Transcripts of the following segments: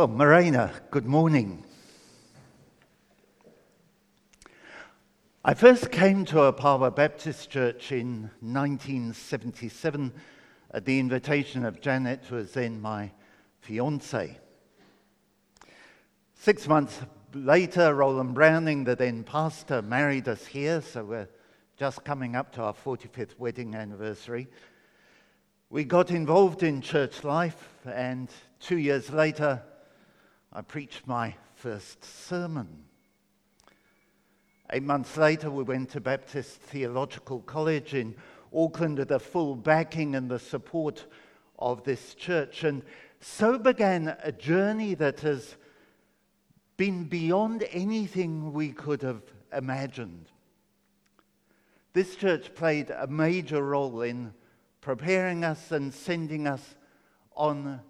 Well, Marina, good morning. I first came to Opawa Baptist Church in 1977 at the invitation of Janet, who was then my fiance. Six months later, Roland Browning, the then pastor, married us here, so we're just coming up to our 45th wedding anniversary. We got involved in church life, and two years later, I preached my first sermon. Eight months later, we went to Baptist Theological College in Auckland with the full backing and the support of this church. And so began a journey that has been beyond anything we could have imagined. This church played a major role in preparing us and sending us on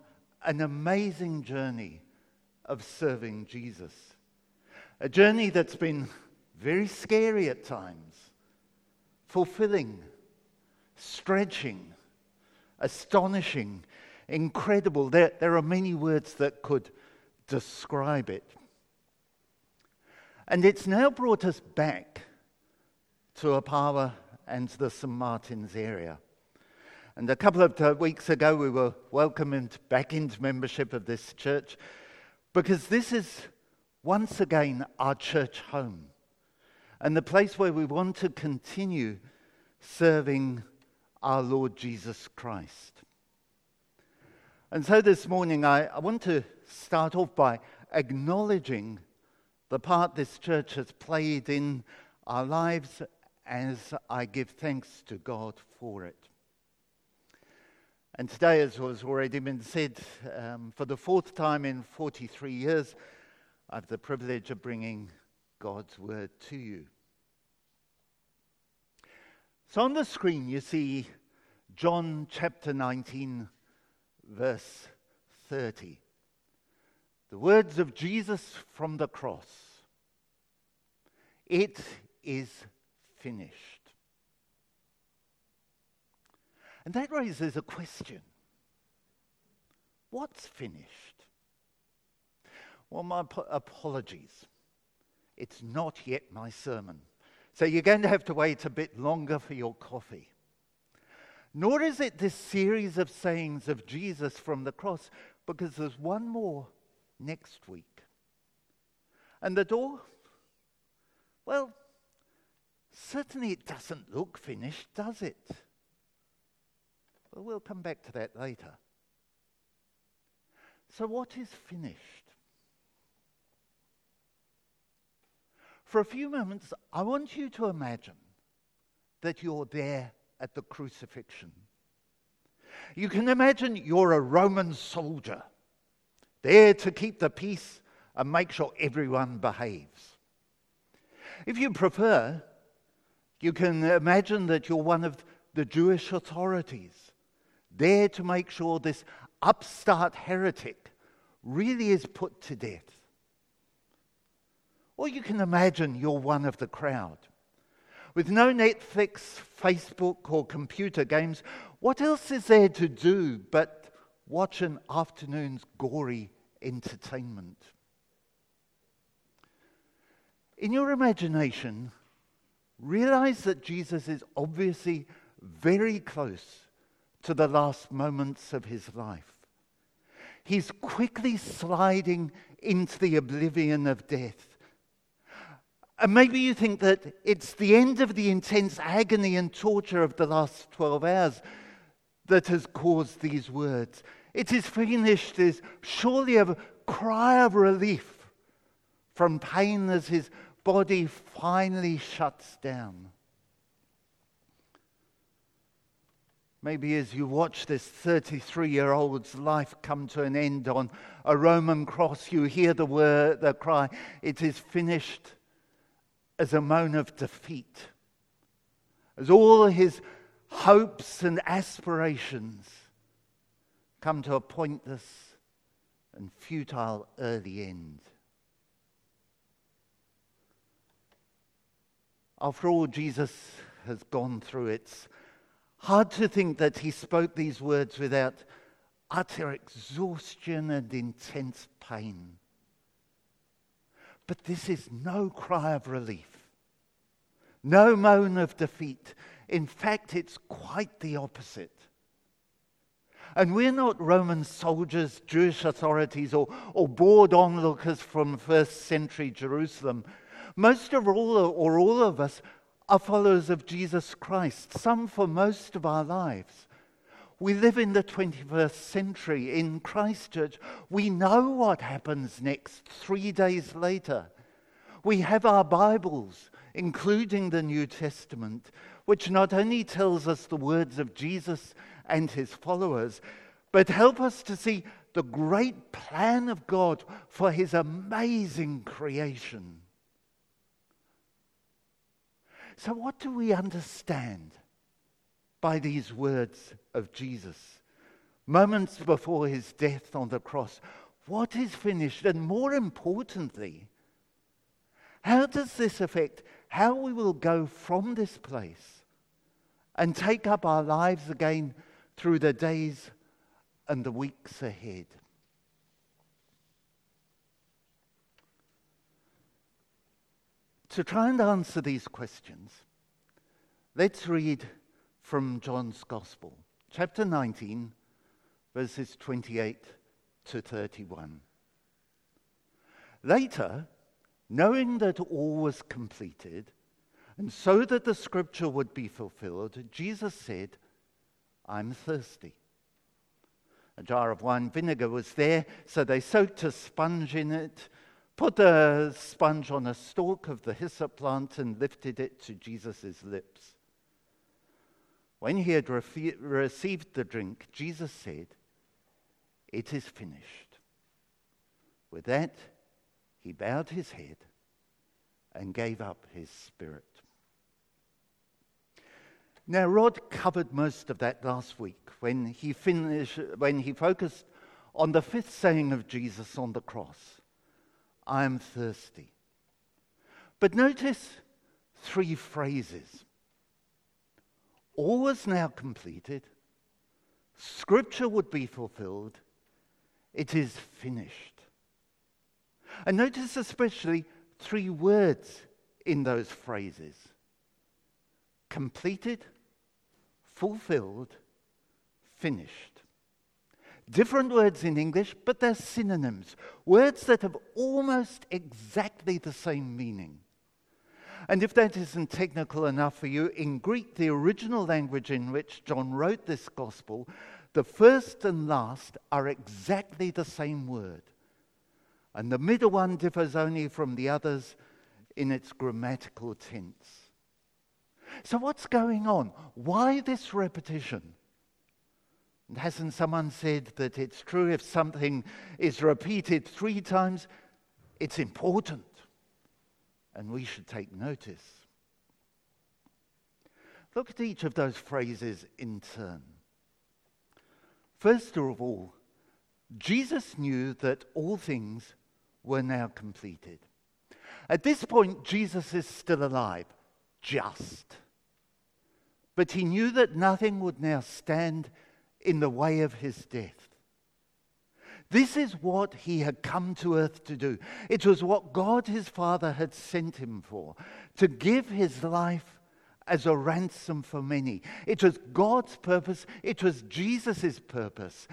an amazing journey of serving Jesus. A journey that's been very scary at times, fulfilling, stretching, astonishing, incredible. There, there are many words that could describe it. And it's now brought us back to Opawa and the St. Martin's area. And a couple of uh, weeks ago, we were welcomed back into membership of this church because this is once again our church home and the place where we want to continue serving our Lord Jesus Christ. And so this morning, I, I want to start off by acknowledging the part this church has played in our lives as I give thanks to God for it. And today, as has already been said, um, for the fourth time in 43 years, I have the privilege of bringing God's word to you. So on the screen, you see John chapter 19, verse 30. The words of Jesus from the cross It is finished. And that raises a question What's finished? Well, my ap- apologies. It's not yet my sermon. So you're going to have to wait a bit longer for your coffee. Nor is it this series of sayings of Jesus from the cross, because there's one more next week. And the door? Well, certainly it doesn't look finished, does it? But we'll come back to that later. So, what is finished? For a few moments, I want you to imagine that you're there at the crucifixion. You can imagine you're a Roman soldier, there to keep the peace and make sure everyone behaves. If you prefer, you can imagine that you're one of the Jewish authorities there to make sure this upstart heretic really is put to death. Or you can imagine you're one of the crowd. With no Netflix, Facebook, or computer games, what else is there to do but watch an afternoon's gory entertainment? In your imagination, realize that Jesus is obviously very close to the last moments of his life. He's quickly sliding into the oblivion of death. And maybe you think that it's the end of the intense agony and torture of the last 12 hours that has caused these words. It is finished is surely a cry of relief from pain as his body finally shuts down. Maybe as you watch this 33 year old's life come to an end on a Roman cross, you hear the word, the cry, it is finished as a moan of defeat. As all his hopes and aspirations come to a pointless and futile early end. After all Jesus has gone through, it's Hard to think that he spoke these words without utter exhaustion and intense pain. But this is no cry of relief, no moan of defeat. In fact, it's quite the opposite. And we're not Roman soldiers, Jewish authorities, or, or bored onlookers from first century Jerusalem. Most of all, or all of us, are followers of Jesus Christ, some for most of our lives. We live in the 21st century in Christchurch. We know what happens next three days later. We have our Bibles, including the New Testament, which not only tells us the words of Jesus and his followers, but help us to see the great plan of God for his amazing creation. So, what do we understand by these words of Jesus? Moments before his death on the cross, what is finished? And more importantly, how does this affect how we will go from this place and take up our lives again through the days and the weeks ahead? To try and answer these questions, let's read from John's Gospel, chapter 19, verses 28 to 31. Later, knowing that all was completed, and so that the scripture would be fulfilled, Jesus said, I'm thirsty. A jar of wine vinegar was there, so they soaked a sponge in it put a sponge on a stalk of the hyssop plant and lifted it to Jesus' lips. When he had refi- received the drink, Jesus said, It is finished. With that, he bowed his head and gave up his spirit. Now, Rod covered most of that last week when he, finished, when he focused on the fifth saying of Jesus on the cross I am thirsty. But notice three phrases. All was now completed. Scripture would be fulfilled. It is finished. And notice especially three words in those phrases completed, fulfilled, finished. Different words in English, but they're synonyms. Words that have almost exactly the same meaning. And if that isn't technical enough for you, in Greek, the original language in which John wrote this gospel, the first and last are exactly the same word. And the middle one differs only from the others in its grammatical tense. So, what's going on? Why this repetition? And hasn't someone said that it's true if something is repeated three times, it's important and we should take notice? Look at each of those phrases in turn. First of all, Jesus knew that all things were now completed. At this point, Jesus is still alive, just. But he knew that nothing would now stand in the way of his death. This is what he had come to earth to do. It was what God his Father had sent him for to give his life as a ransom for many. It was God's purpose, it was Jesus' purpose.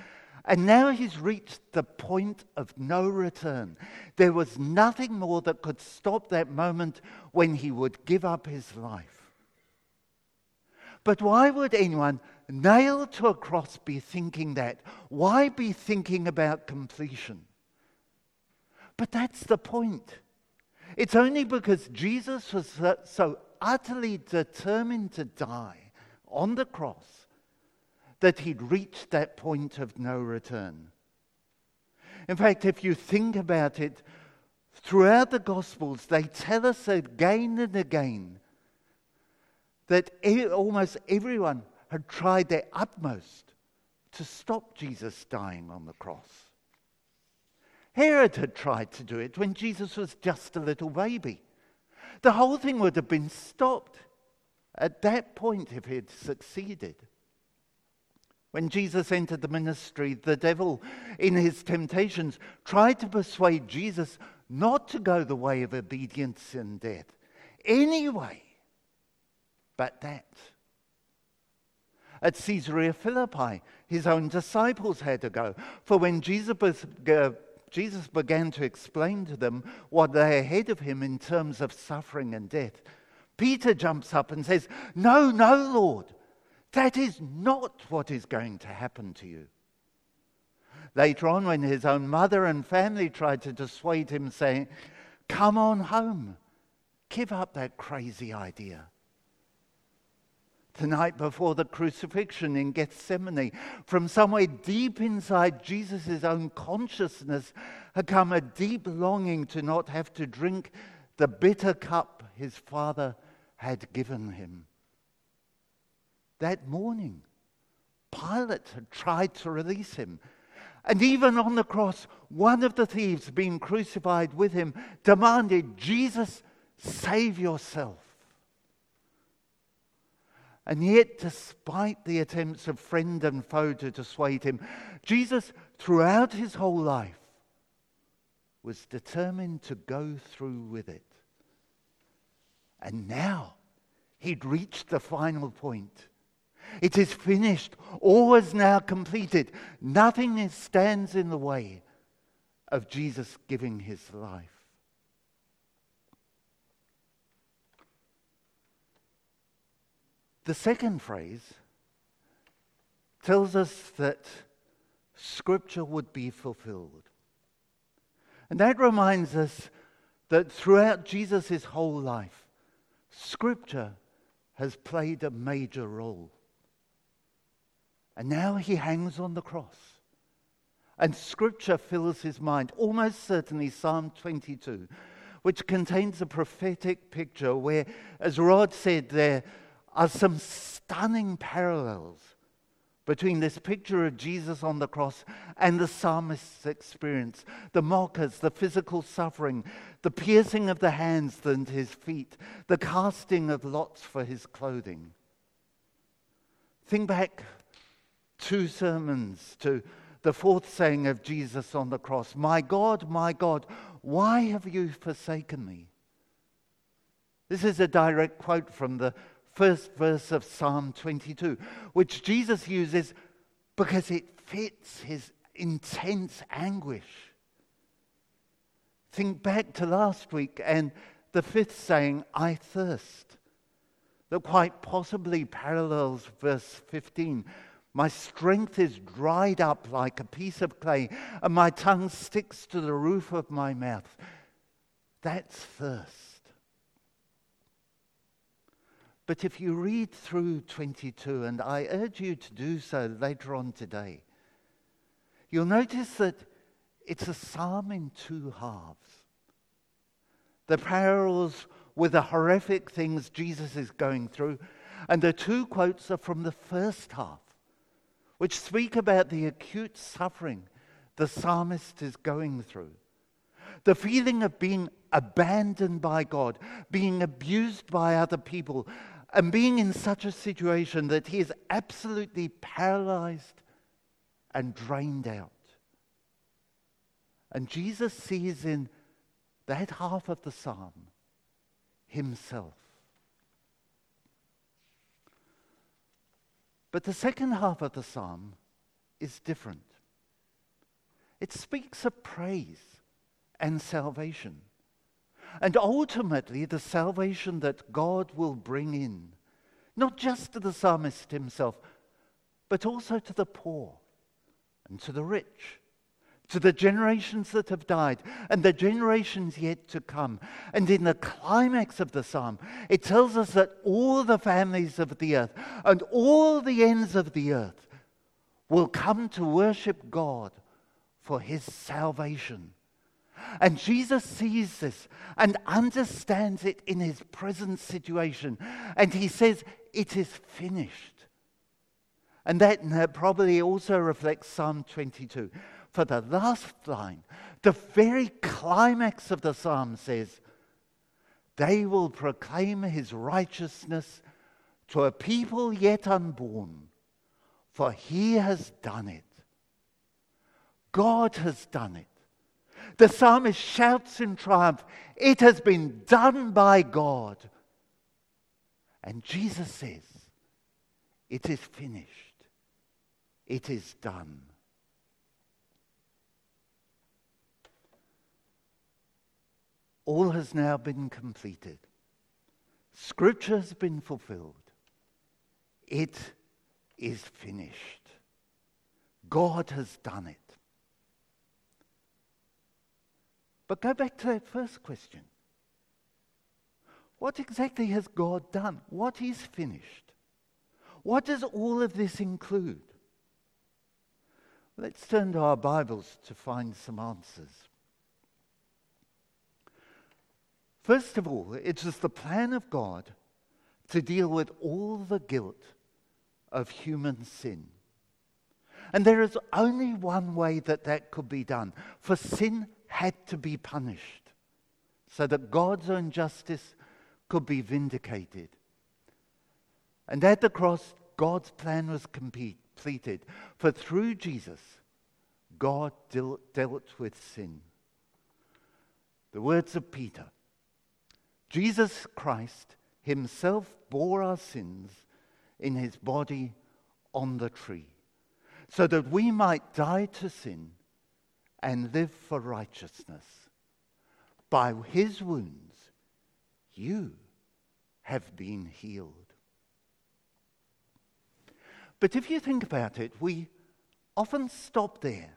And now he's reached the point of no return. There was nothing more that could stop that moment when he would give up his life. But why would anyone nailed to a cross be thinking that? Why be thinking about completion? But that's the point. It's only because Jesus was so utterly determined to die on the cross that he'd reached that point of no return. In fact, if you think about it, throughout the Gospels, they tell us again and again that almost everyone had tried their utmost to stop Jesus dying on the cross. Herod had tried to do it when Jesus was just a little baby. The whole thing would have been stopped at that point if he had succeeded. When Jesus entered the ministry, the devil, in his temptations, tried to persuade Jesus not to go the way of obedience and death. Anyway, but that. At Caesarea Philippi, his own disciples had to go. For when Jesus, began to explain to them what lay ahead of him in terms of suffering and death, Peter jumps up and says, No, no, Lord, that is not what is going to happen to you. Later on, when his own mother and family tried to dissuade him, saying, Come on home, give up that crazy idea. The night before the crucifixion in Gethsemane, from somewhere deep inside Jesus' own consciousness had come a deep longing to not have to drink the bitter cup his father had given him. That morning, Pilate had tried to release him. And even on the cross, one of the thieves being crucified with him demanded, Jesus, save yourself. And yet, despite the attempts of friend and foe to dissuade him, Jesus, throughout his whole life, was determined to go through with it. And now he'd reached the final point. It is finished. All is now completed. Nothing stands in the way of Jesus giving his life. The second phrase tells us that Scripture would be fulfilled. And that reminds us that throughout Jesus' whole life, Scripture has played a major role. And now he hangs on the cross. And Scripture fills his mind, almost certainly Psalm 22, which contains a prophetic picture where, as Rod said, there are some stunning parallels between this picture of Jesus on the cross and the psalmist's experience the mockers, the physical suffering, the piercing of the hands and his feet, the casting of lots for his clothing. Think back two sermons to the fourth saying of Jesus on the cross My God, my God, why have you forsaken me? This is a direct quote from the first verse of Psalm 22, which Jesus uses because it fits his intense anguish. Think back to last week and the fifth saying, I thirst, that quite possibly parallels verse 15. My strength is dried up like a piece of clay, and my tongue sticks to the roof of my mouth. That's thirst. But if you read through 22, and I urge you to do so later on today, you'll notice that it's a psalm in two halves. The parallels with the horrific things Jesus is going through, and the two quotes are from the first half, which speak about the acute suffering the psalmist is going through. The feeling of being abandoned by God, being abused by other people, and being in such a situation that he is absolutely paralyzed and drained out. And Jesus sees in that half of the psalm himself. But the second half of the psalm is different. It speaks of praise and salvation. And ultimately, the salvation that God will bring in, not just to the psalmist himself, but also to the poor and to the rich, to the generations that have died and the generations yet to come. And in the climax of the psalm, it tells us that all the families of the earth and all the ends of the earth will come to worship God for his salvation. And Jesus sees this and understands it in his present situation. And he says, It is finished. And that uh, probably also reflects Psalm 22. For the last line, the very climax of the psalm says, They will proclaim his righteousness to a people yet unborn. for he has done it. God has done it. The psalmist shouts in triumph, It has been done by God. And Jesus says, It is finished. It is done. All has now been completed. Scripture has been fulfilled. It is finished. God has done it. But go back to that first question. What exactly has God done? What is finished? What does all of this include? Let's turn to our Bibles to find some answers. First of all, it is the plan of God to deal with all the guilt of human sin. And there is only one way that that could be done, for sin had to be punished so that God's own justice could be vindicated. And at the cross, God's plan was completed. For through Jesus, God dealt with sin. The words of Peter Jesus Christ himself bore our sins in his body on the tree, so that we might die to sin and live for righteousness. By his wounds, you have been healed. But if you think about it, we often stop there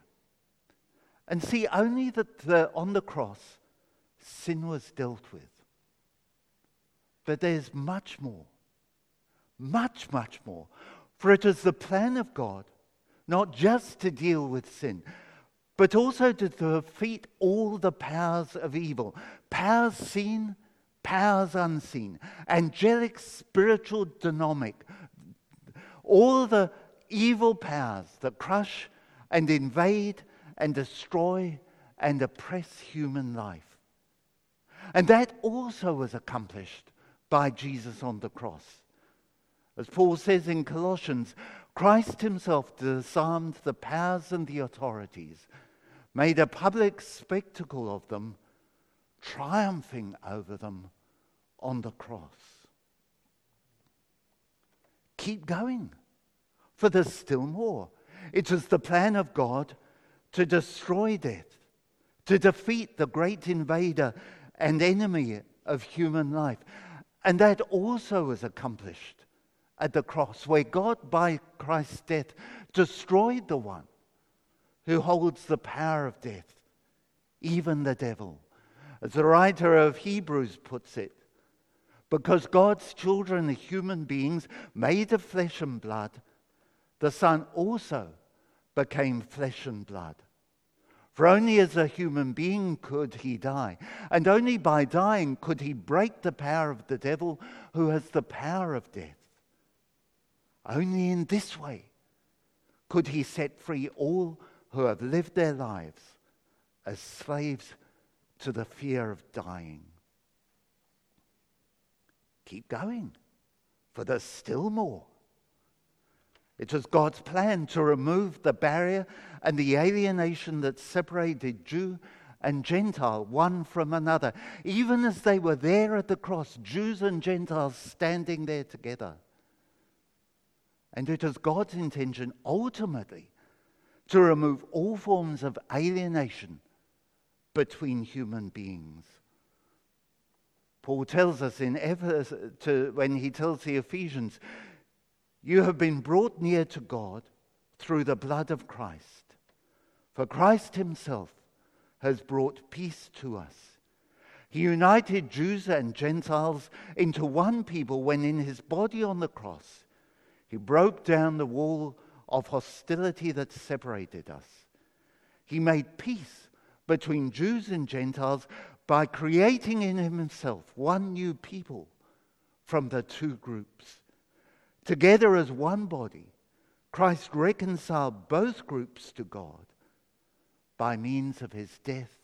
and see only that the, on the cross sin was dealt with. But there's much more, much, much more. For it is the plan of God not just to deal with sin, but also to defeat all the powers of evil powers seen, powers unseen, angelic, spiritual, demonic, all the evil powers that crush and invade and destroy and oppress human life. And that also was accomplished by Jesus on the cross. As Paul says in Colossians, Christ himself disarmed the powers and the authorities made a public spectacle of them, triumphing over them on the cross. Keep going, for there's still more. It was the plan of God to destroy death, to defeat the great invader and enemy of human life. And that also was accomplished at the cross, where God, by Christ's death, destroyed the one who holds the power of death, even the devil. As the writer of Hebrews puts it, because God's children are human beings made of flesh and blood, the Son also became flesh and blood. For only as a human being could he die, and only by dying could he break the power of the devil who has the power of death. Only in this way could he set free all who have lived their lives as slaves to the fear of dying. Keep going, for there's still more. It was God's plan to remove the barrier and the alienation that separated Jew and Gentile one from another, even as they were there at the cross, Jews and Gentiles standing there together. And it was God's intention ultimately to remove all forms of alienation between human beings. Paul tells us in Ephesus, to, when he tells the Ephesians, You have been brought near to God through the blood of Christ. For Christ himself has brought peace to us. He united Jews and Gentiles into one people when in his body on the cross he broke down the wall of hostility that separated us. He made peace between Jews and Gentiles by creating in himself one new people from the two groups. Together as one body, Christ reconciled both groups to God by means of his death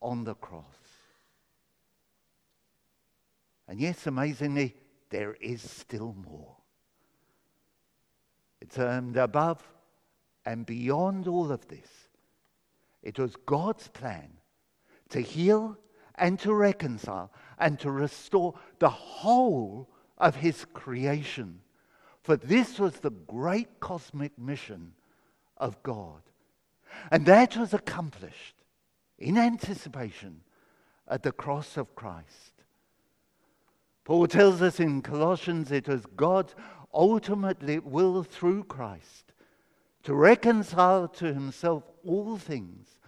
on the cross. And yes, amazingly, there is still more. Um, above and beyond all of this, it was God's plan to heal and to reconcile and to restore the whole of his creation. For this was the great cosmic mission of God. And that was accomplished in anticipation at the cross of Christ. Paul tells us in Colossians it was God's ultimate will through Christ to reconcile to himself all things,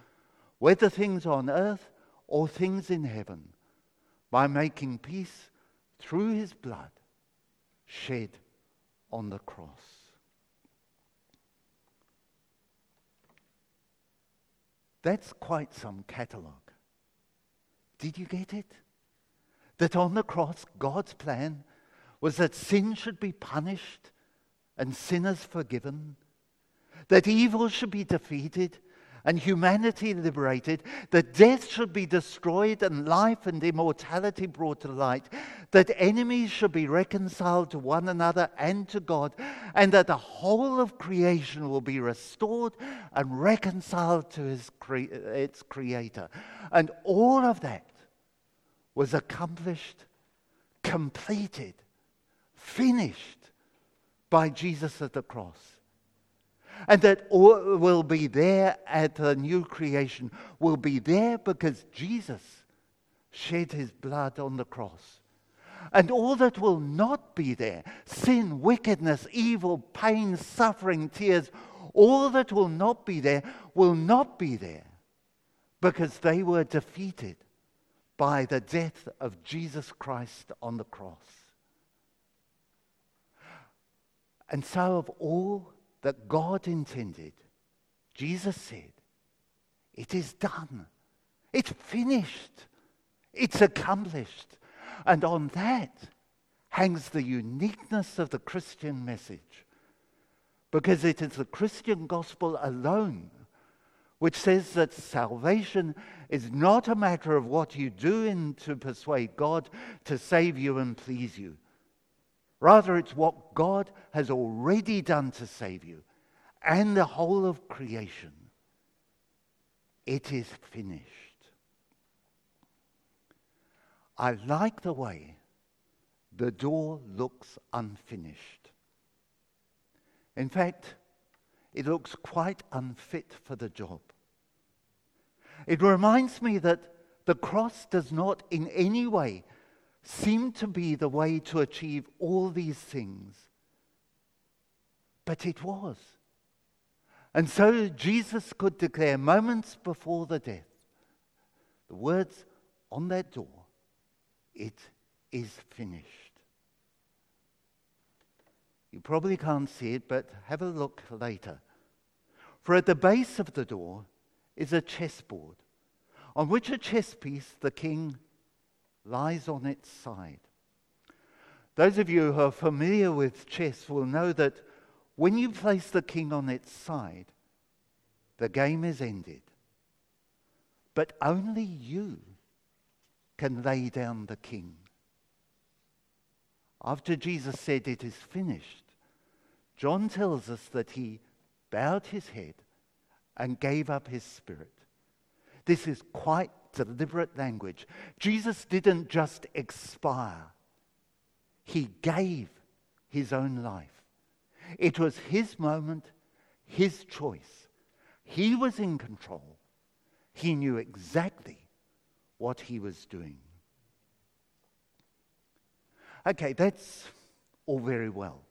whether things on earth or things in heaven, by making peace through his blood shed on the cross. That's quite some catalogue. Did you get it? That on the cross, God's plan was that sin should be punished and sinners forgiven, that evil should be defeated and humanity liberated, that death should be destroyed and life and immortality brought to light, that enemies should be reconciled to one another and to God, and that the whole of creation will be restored and reconciled to cre- its creator. And all of that was accomplished, completed, finished by Jesus at the cross and that all will be there at the new creation will be there because Jesus shed his blood on the cross. And all that will not be there sin, wickedness, evil, pain, suffering, tears all that will not be there will not be there because they were defeated by the death of Jesus Christ on the cross. And so, of all that God intended, Jesus said, It is done. It's finished. It's accomplished. And on that hangs the uniqueness of the Christian message. Because it is the Christian gospel alone which says that salvation is not a matter of what you do in to persuade God to save you and please you. Rather, it's what God has already done to save you and the whole of creation. It is finished. I like the way the door looks unfinished. In fact, it looks quite unfit for the job. It reminds me that the cross does not in any way seemed to be the way to achieve all these things. But it was. And so Jesus could declare moments before the death the words on that door it is finished. You probably can't see it, but have a look later. For at the base of the door is a chessboard, on which a chess piece the king lies on its side. Those of you who are familiar with chess will know that when you place the king on its side, the game is ended. But only you can lay down the king. After Jesus said, It is finished, John tells us that he bowed his head and gave up his spirit. This is quite deliberate language. Jesus didn't just expire, he gave his own life. It was his moment, his choice. He was in control. He knew exactly what he was doing. Okay, that's all very well.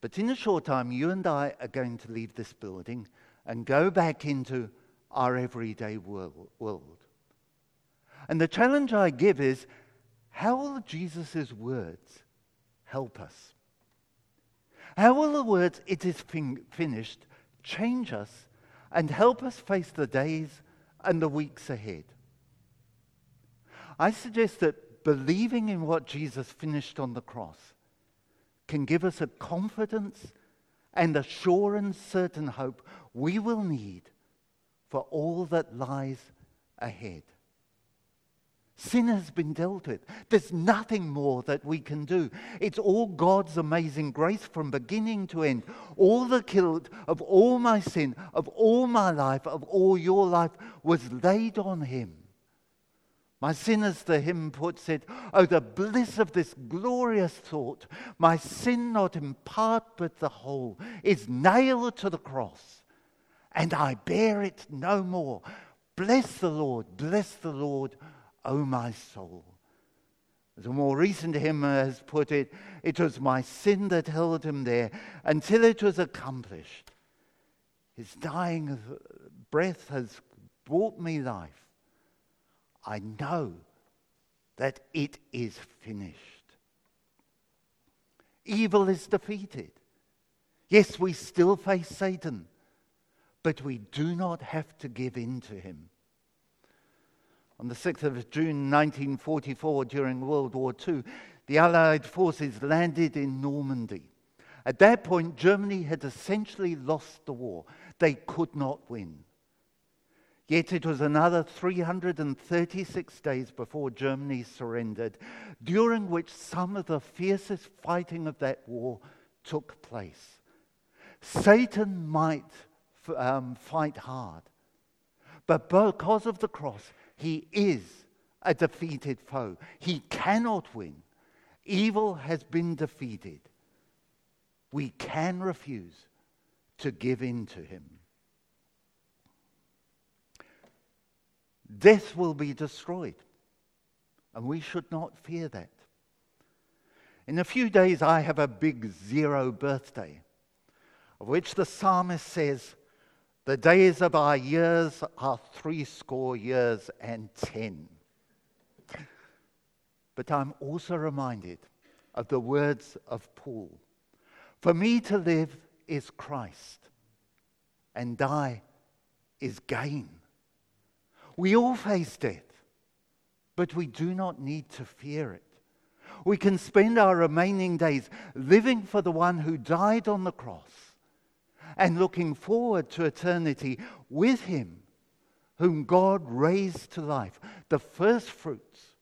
But in a short time, you and I are going to leave this building and go back into our everyday world. And the challenge I give is how will Jesus' words help us? How will the words, it is fin- finished, change us and help us face the days and the weeks ahead? I suggest that believing in what Jesus finished on the cross can give us a confidence and a sure and certain hope we will need for all that lies ahead. Sin has been dealt with. There's nothing more that we can do. It's all God's amazing grace from beginning to end. All the guilt of all my sin, of all my life, of all your life was laid on him. My sin, as the hymn puts it, oh, the bliss of this glorious thought. My sin, not in part but the whole, is nailed to the cross, and I bear it no more. Bless the Lord, bless the Lord O my soul. As a more recent hymn has put it, it was my sin that held him there until it was accomplished. His dying breath has brought me life. I know that it is finished. Evil is defeated. Yes, we still face Satan, but we do not have to give in to him. On the 6th of June 1944, during World War II, the Allied forces landed in Normandy. At that point, Germany had essentially lost the war. They could not win. Yet it was another 336 days before Germany surrendered, during which some of the fiercest fighting of that war took place. Satan might um, fight hard, but because of the cross, he is a defeated foe. He cannot win. Evil has been defeated. We can refuse to give in to him. Death will be destroyed, and we should not fear that. In a few days, I have a big zero birthday, of which the psalmist says, the days of our years are threescore years and ten. But I'm also reminded of the words of Paul For me to live is Christ, and die is gain. We all face death, but we do not need to fear it. We can spend our remaining days living for the one who died on the cross and looking forward to eternity with Him, whom God raised to life, the first fruits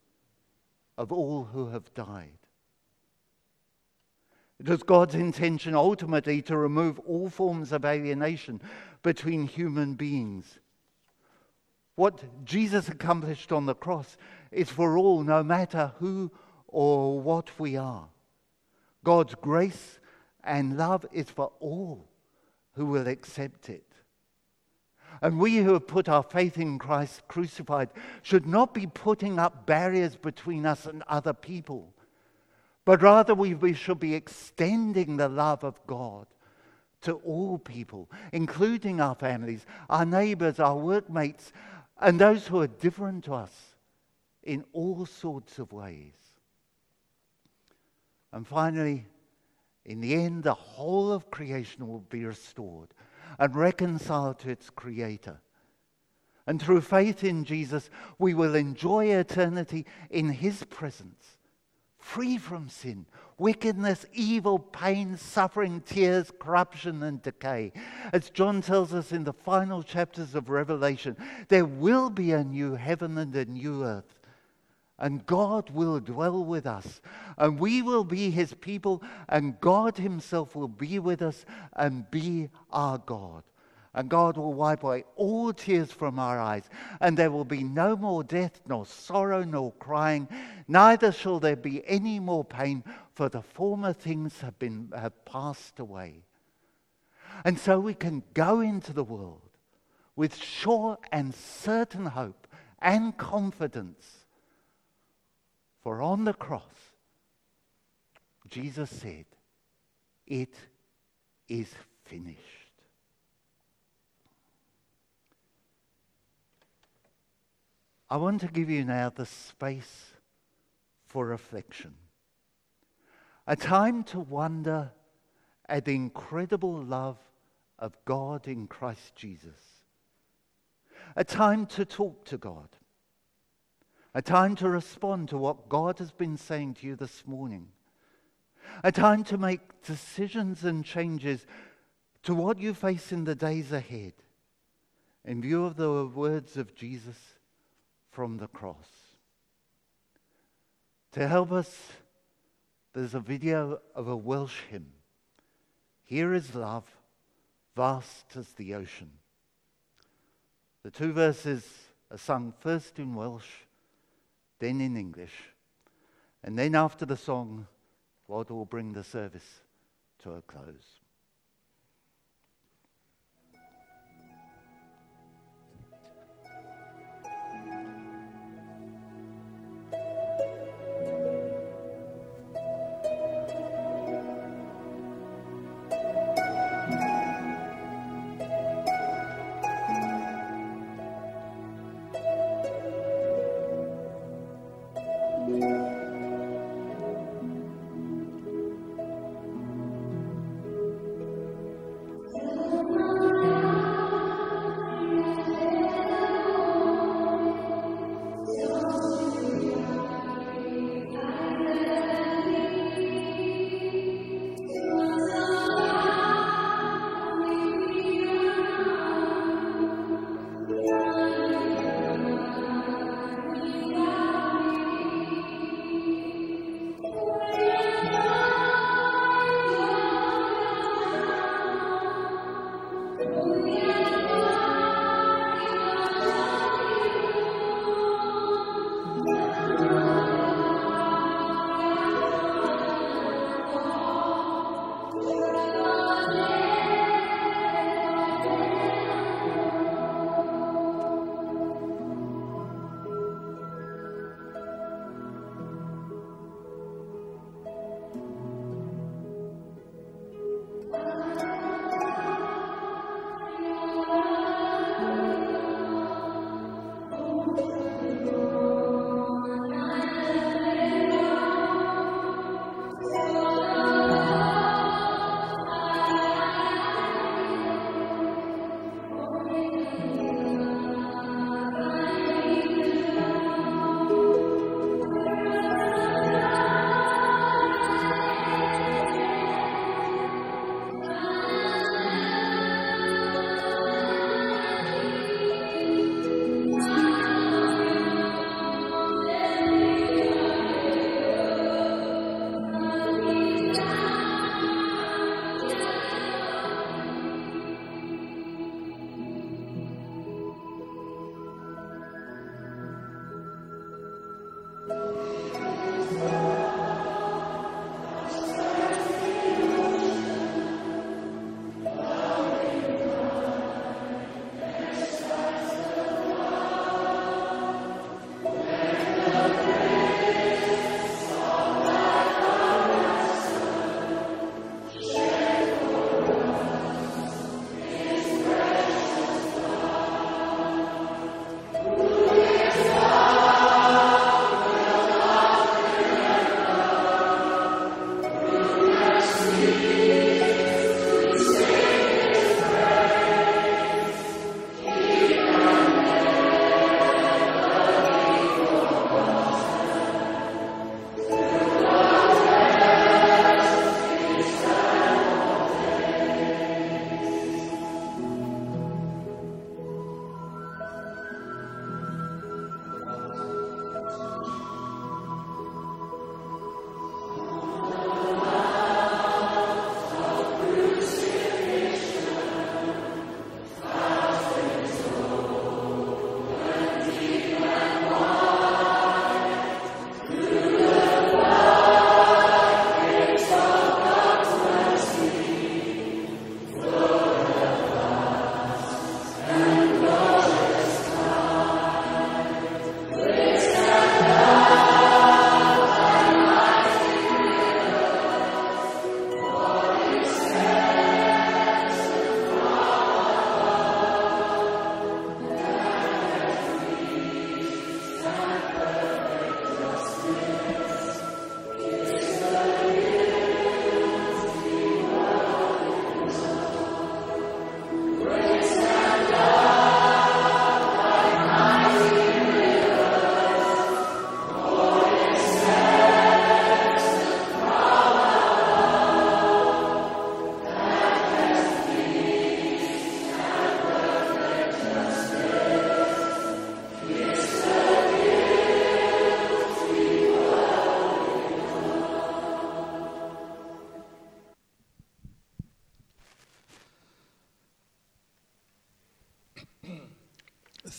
of all who have died. It was God's intention ultimately to remove all forms of alienation between human beings. What Jesus accomplished on the cross is for all, no matter who or what we are. God's grace and love is for all who will accept it. And we who have put our faith in Christ crucified should not be putting up barriers between us and other people, but rather we, we should be extending the love of God to all people, including our families, our neighbors, our workmates, and those who are different to us in all sorts of ways. And finally, in the end, the whole of creation will be restored and reconciled to its Creator. And through faith in Jesus, we will enjoy eternity in His presence, free from sin, wickedness, evil, pain, suffering, tears, corruption, and decay. As John tells us in the final chapters of Revelation, there will be a new heaven and a new earth and God will dwell with us, and we will be his people, and God himself will be with us and be our God. And God will wipe away all tears from our eyes, and there will be no more death, nor sorrow, nor crying, neither shall there be any more pain, for the former things have, been, have passed away. And so we can go into the world with sure and certain hope and confidence for on the cross, Jesus said, It is finished. I want to give you now the space for reflection. A time to wonder at the incredible love of God in Christ Jesus. A time to talk to God a time to respond to what God has been saying to you this morning, a time to make decisions and changes to what you face in the days ahead in view of the words of Jesus from the cross. To help us, there's a video of a Welsh hymn. Here is love, vast as the ocean. The two verses are sung first in Welsh, then in English. And then after the song, Rod will bring the service to a close.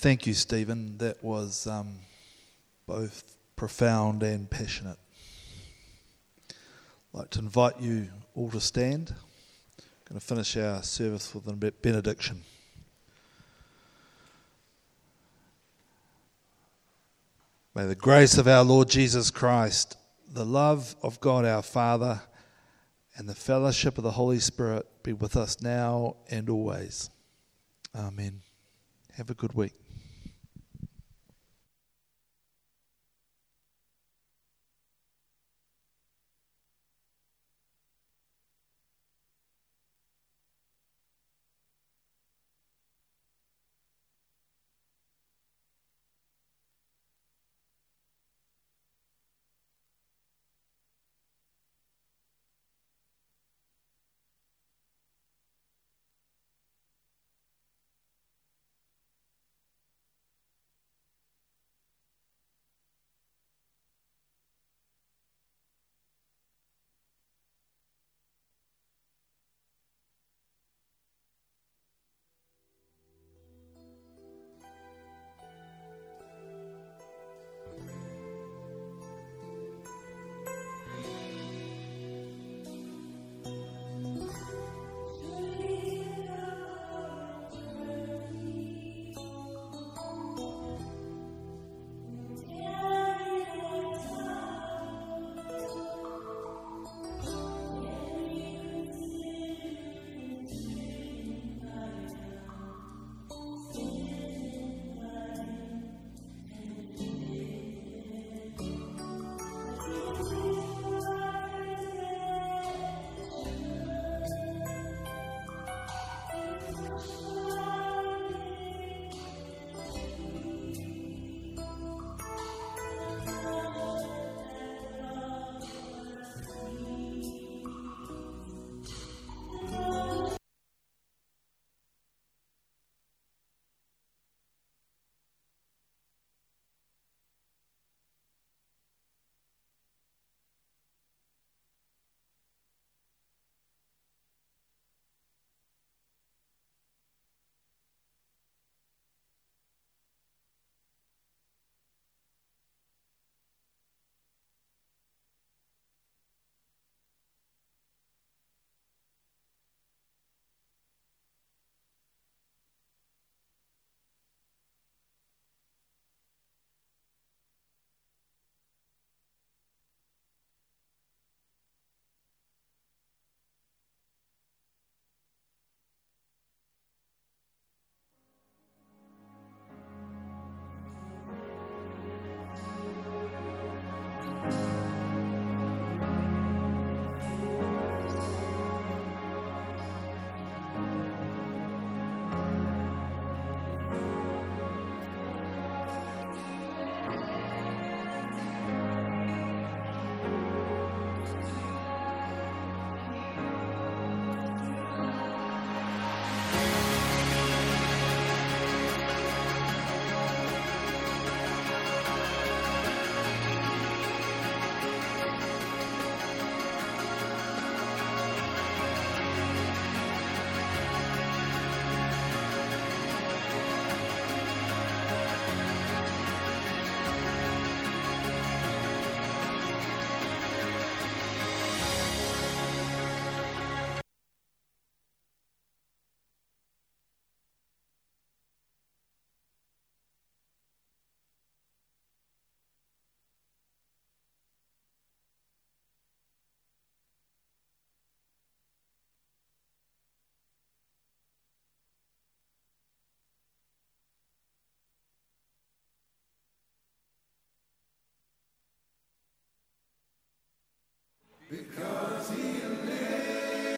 Thank you, Stephen. That was um, both profound and passionate. I'd like to invite you all to stand. I'm going to finish our service with a benediction. May the grace of our Lord Jesus Christ, the love of God our Father, and the fellowship of the Holy Spirit be with us now and always. Amen. Have a good week.